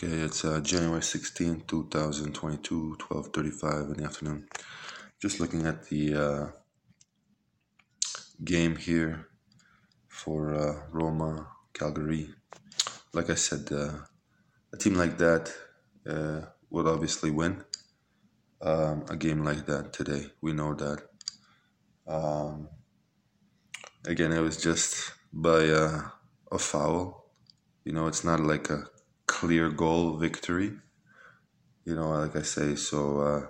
Okay, it's uh, January 16, 2022, 12.35 in the afternoon. Just looking at the uh, game here for uh, Roma, Cagliari. Like I said, uh, a team like that uh, would obviously win um, a game like that today. We know that. Um, again, it was just by uh, a foul. You know, it's not like a clear goal victory. You know, like I say, so uh,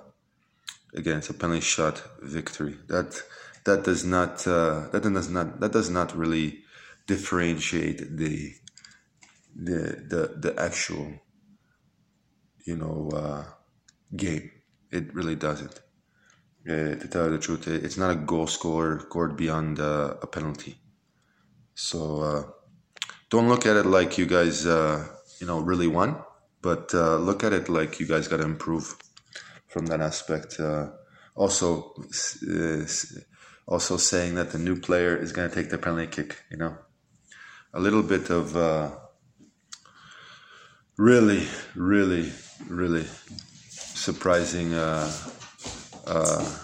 again, it's a penalty shot victory. That that does not uh, that does not that does not really differentiate the the the the actual you know uh, game. It really doesn't. Uh, to tell you the truth, it's not a goal scorer scored beyond uh, a penalty. So uh, don't look at it like you guys uh, you know really won, but uh, look at it like you guys got to improve from that aspect. Uh, also, uh, also saying that the new player is going to take the penalty kick. You know, a little bit of uh, really, really, really surprising uh, uh,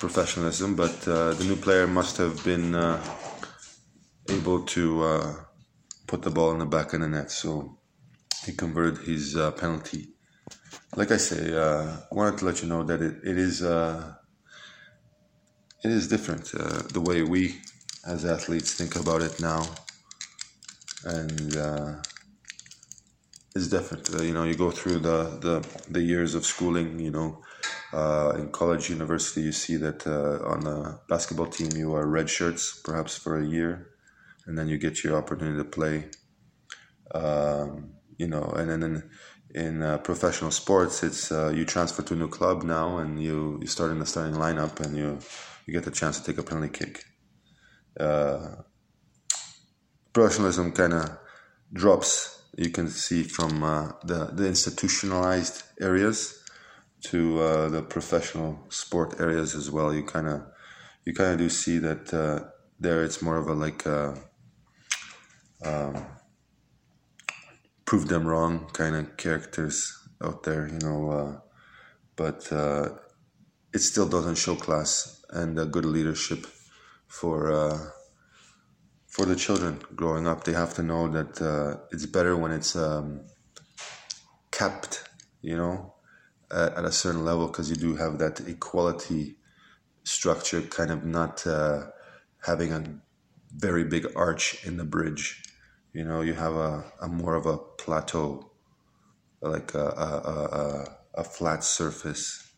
professionalism, but the new player must have been able to put the ball in the back of the net. So he converted his uh, penalty. Like I say, uh, I wanted to let you know that it, it is uh, it is different uh, the way we as athletes think about it now, and uh, it's different. Uh, you know, you go through the, the, the years of schooling. You know, in college, university, you see that on a basketball team you are red shirts, perhaps for a year and then you get your opportunity to play. Um, you know, and then in, in uh, professional sports, it's uh, you transfer to a new club now, and you you start in the starting lineup, and you you get the chance to take a penalty kick. Uh, professionalism kind of drops. You can see from uh, the the institutionalized areas to uh, the professional sport areas as well. You kind of you kind of do see that uh, there it's more of a like um, prove them wrong kind of characters out there, you know. Uh, but uh, it still doesn't show class and uh, good leadership for uh, for the children growing up. They have to know that uh, it's better when it's um, kept, you know, at, at a certain level because you do have that equality structure, kind of not uh, having a very big arch in the bridge you know, you have a, a more of a plateau, like a, a, a, a flat surface.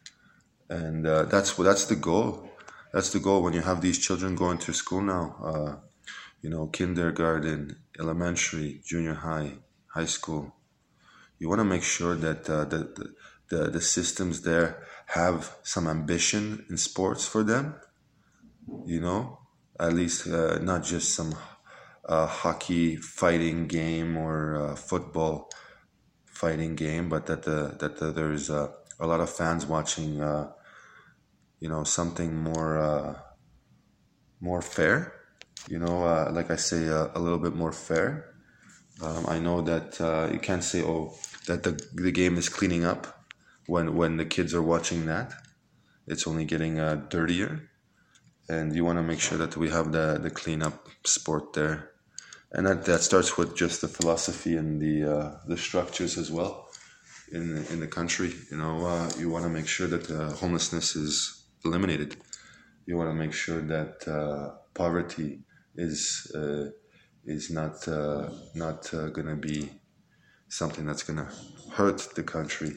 And uh, that's that's the goal. That's the goal when you have these children going to school now. Uh, you know, kindergarten, elementary, junior high, high school. You want to make sure that uh, the, the the systems there have some ambition in sports for them. You know, at least uh, not just some a hockey fighting game or football fighting game, but that the that the, there's a, a lot of fans watching. Uh, you know something more uh, more fair. You know, uh, like I say, uh, a little bit more fair. Um, I know that uh, you can't say, "Oh, that the the game is cleaning up," when when the kids are watching that. It's only getting uh, dirtier, and you want to make sure that we have the the cleanup sport there and that, that starts with just the philosophy and the uh, the structures as well in in the country. You know, uh, you want to make sure that uh, homelessness is eliminated. You want to make sure that uh, poverty is uh, is not uh, not going to be something that's going to hurt the country.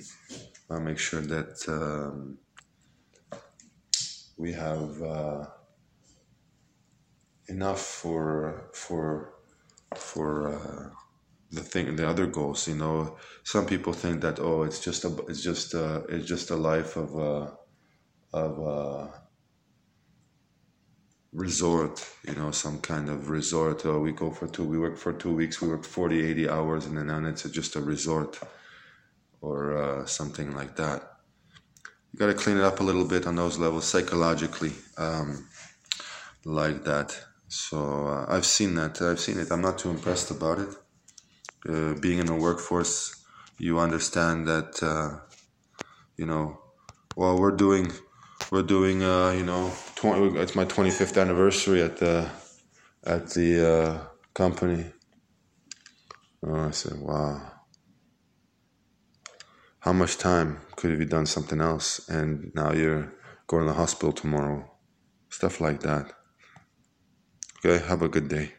Want to make sure that um, we have enough for for for uh, the thing the other goals you know? Some people think that oh it's just a it's just a it's just a life of a of a resort you know some kind of resort. Oh, we go for two we work for two weeks we work 40 80 hours and then it's just a resort or uh, something like that. You got to clean it up a little bit on those levels psychologically um, like that so uh, I've seen that. I've seen it. I'm not too impressed about it. uh, being in the workforce, you understand that uh, you know. Well, we're doing we're doing uh, you know 20, it's my 25th anniversary at the at the uh, company. Oh, I said, wow. How much time could have you done something else? And now you're going to the hospital tomorrow. Stuff like that. Okay, have a good day.